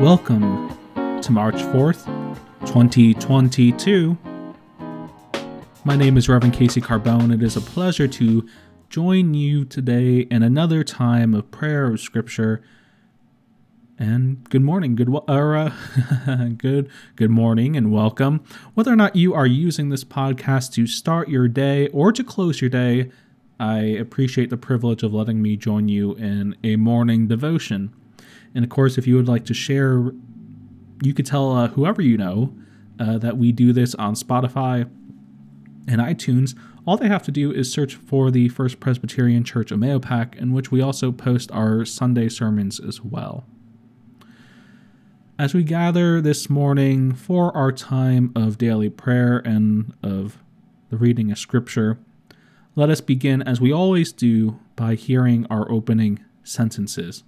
Welcome to March 4th, 2022. My name is Reverend Casey Carbone. It is a pleasure to join you today in another time of prayer of scripture. And good morning, good or, uh, good good morning, and welcome. Whether or not you are using this podcast to start your day or to close your day, I appreciate the privilege of letting me join you in a morning devotion. And of course, if you would like to share, you could tell uh, whoever you know uh, that we do this on Spotify and iTunes. All they have to do is search for the First Presbyterian Church of Mahopac, in which we also post our Sunday sermons as well. As we gather this morning for our time of daily prayer and of the reading of Scripture, let us begin, as we always do, by hearing our opening sentences.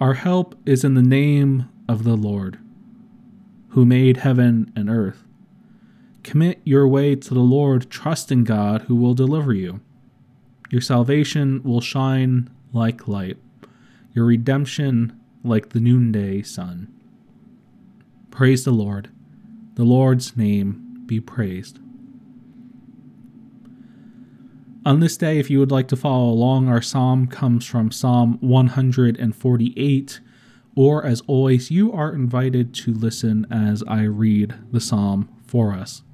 Our help is in the name of the Lord, who made heaven and earth. Commit your way to the Lord, trust in God, who will deliver you. Your salvation will shine like light, your redemption like the noonday sun. Praise the Lord. The Lord's name be praised. On this day, if you would like to follow along, our psalm comes from Psalm 148. Or, as always, you are invited to listen as I read the psalm for us.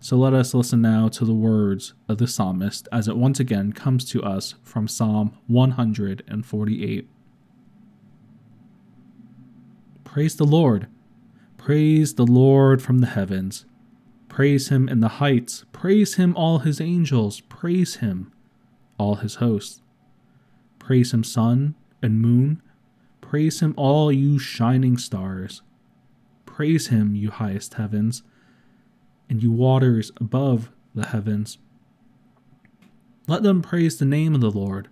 So let us listen now to the words of the psalmist as it once again comes to us from Psalm 148. Praise the Lord! Praise the Lord from the heavens! Praise him in the heights. Praise him, all his angels. Praise him, all his hosts. Praise him, sun and moon. Praise him, all you shining stars. Praise him, you highest heavens, and you waters above the heavens. Let them praise the name of the Lord,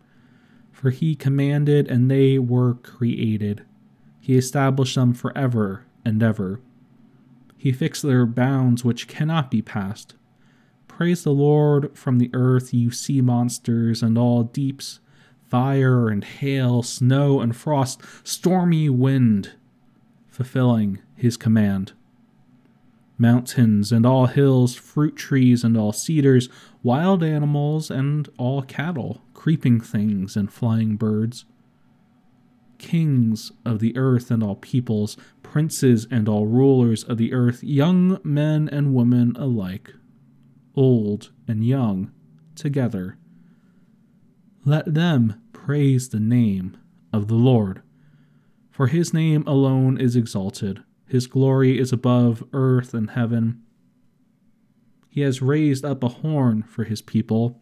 for he commanded and they were created. He established them forever and ever. He fixed their bounds which cannot be passed. Praise the Lord from the earth, you sea monsters and all deeps, fire and hail, snow and frost, stormy wind, fulfilling his command. Mountains and all hills, fruit trees and all cedars, wild animals and all cattle, creeping things and flying birds kings of the earth and all peoples, princes and all rulers of the earth, young men and women alike, old and young together. Let them praise the name of the Lord. For his name alone is exalted, his glory is above earth and heaven. He has raised up a horn for his people,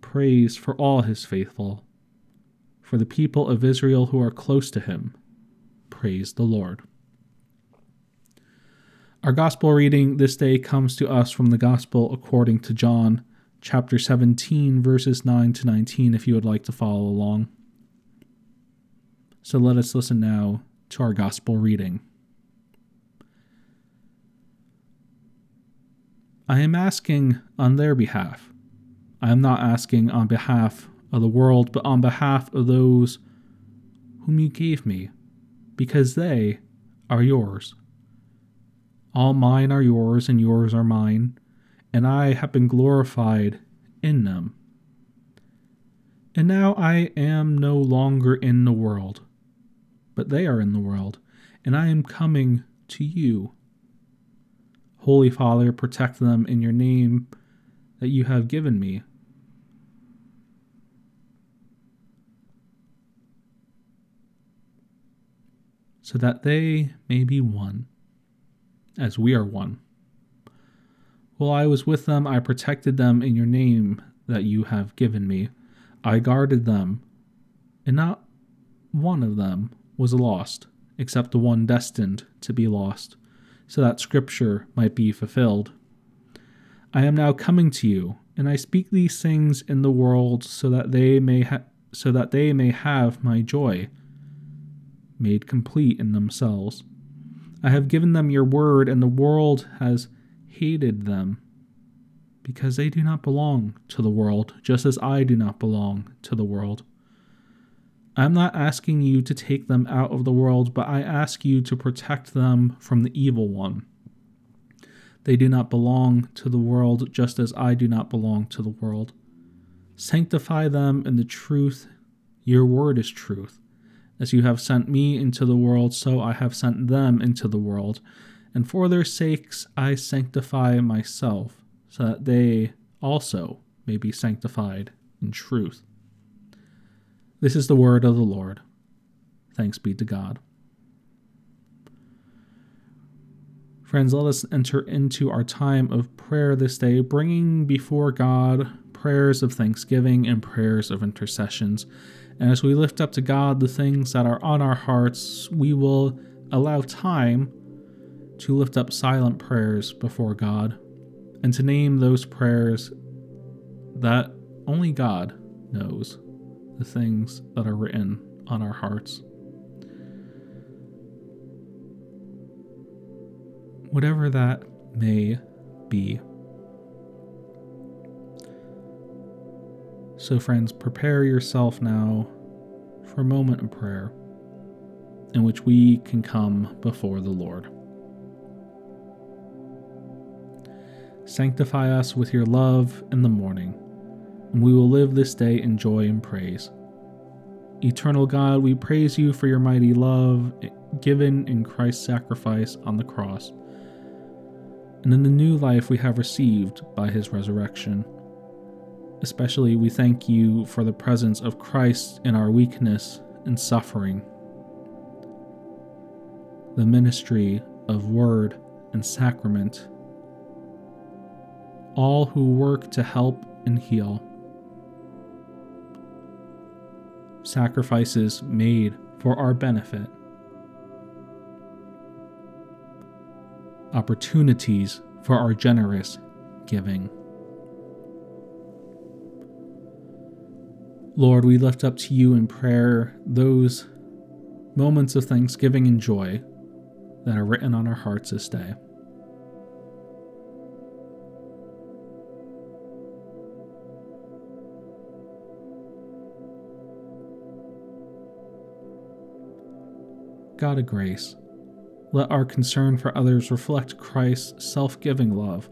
praise for all his faithful for the people of Israel who are close to him. Praise the Lord. Our gospel reading this day comes to us from the gospel according to John, chapter 17, verses 9 to 19, if you would like to follow along. So let us listen now to our gospel reading. I am asking on their behalf. I am not asking on behalf of the world, but on behalf of those whom you gave me, because they are yours. All mine are yours, and yours are mine, and I have been glorified in them. And now I am no longer in the world, but they are in the world, and I am coming to you. Holy Father, protect them in your name that you have given me so that they may be one, as we are one. While I was with them, I protected them in your name that you have given me. I guarded them, and not one of them was lost, except the one destined to be lost, so that Scripture might be fulfilled. I am now coming to you, and I speak these things in the world so that they may ha- so that they may have my joy made complete in themselves. I have given them your word, and the world has hated them, because they do not belong to the world, just as I do not belong to the world. I'm not asking you to take them out of the world, but I ask you to protect them from the evil one. They do not belong to the world, just as I do not belong to the world. Sanctify them in the truth. Your word is truth. As you have sent me into the world, so I have sent them into the world. And for their sakes I sanctify myself, so that they also may be sanctified in truth. This is the word of the Lord. Thanks be to God. Friends, let us enter into our time of prayer this day, bringing before God prayers of thanksgiving and prayers of intercessions. And as we lift up to God the things that are on our hearts, we will allow time to lift up silent prayers before God and to name those prayers that only God knows the things that are written on our hearts. Whatever that may be. So, friends, prepare yourself now for a moment of prayer in which we can come before the Lord. Sanctify us with your love in the morning and we will live this day in joy and praise. Eternal God, we praise you for your mighty love given in Christ's sacrifice on the cross, and in the new life we have received by his resurrection. Especially, we thank you for the presence of Christ in our weakness and suffering, the ministry of word and sacrament, all who work to help and heal. Sacrifices made for our benefit, opportunities for our generous giving. Lord, we lift up to you in prayer those moments of thanksgiving and joy that are written on our hearts this day. God of grace, let our concern for others reflect Christ's self giving love,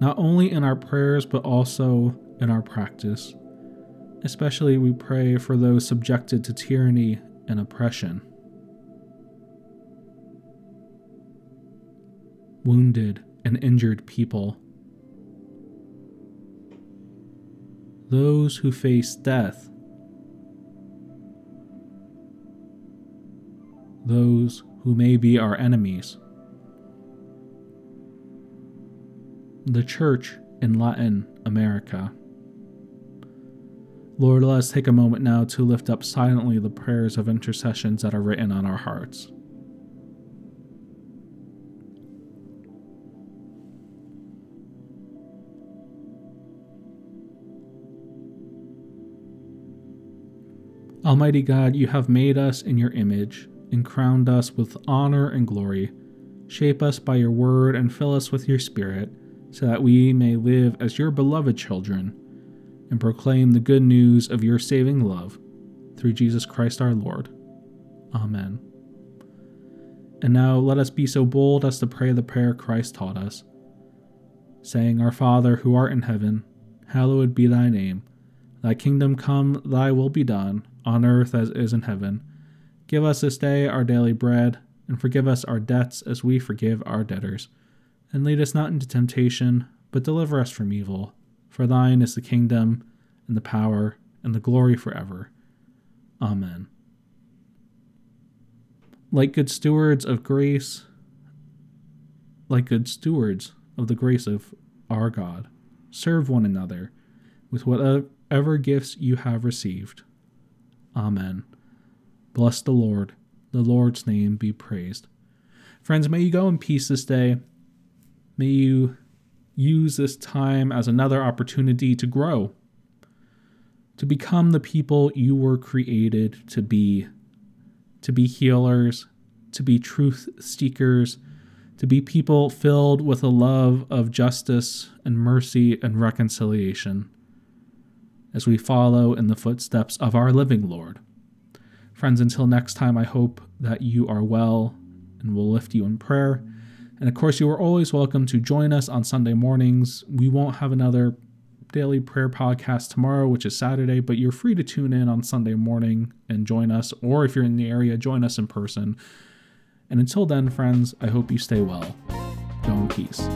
not only in our prayers but also in our practice. Especially, we pray for those subjected to tyranny and oppression, wounded and injured people, those who face death those who may be our enemies. The Church in Latin America. Lord, let us take a moment now to lift up silently the prayers of intercessions that are written on our hearts. Almighty God, you have made us in your image and crowned us with honor and glory. Shape us by your word and fill us with your spirit, so that we may live as your beloved children and proclaim the good news of your saving love through Jesus Christ our Lord. Amen. And now let us be so bold as to pray the prayer Christ taught us, saying, Our Father, who art in heaven, hallowed be thy name. Thy kingdom come, thy will be done, on earth as is in heaven. Give us this day our daily bread, and forgive us our debts as we forgive our debtors. And lead us not into temptation, but deliver us from evil. For thine is the kingdom, and the power, and the glory forever. Amen. Like good stewards of grace, like good stewards of the grace of our God, serve one another with whatever gifts you have received. Amen. Bless the Lord. The Lord's name be praised. Friends, may you go in peace this day. May you use this time as another opportunity to grow, to become the people you were created to be, to be healers, to be truth seekers, to be people filled with a love of justice and mercy and reconciliation as we follow in the footsteps of our living Lord. Friends, until next time, I hope that you are well and we'll lift you in prayer. And of course, you are always welcome to join us on Sunday mornings. We won't have another daily prayer podcast tomorrow, which is Saturday, but you're free to tune in on Sunday morning and join us. Or if you're in the area, join us in person. And until then, friends, I hope you stay well. Go in peace.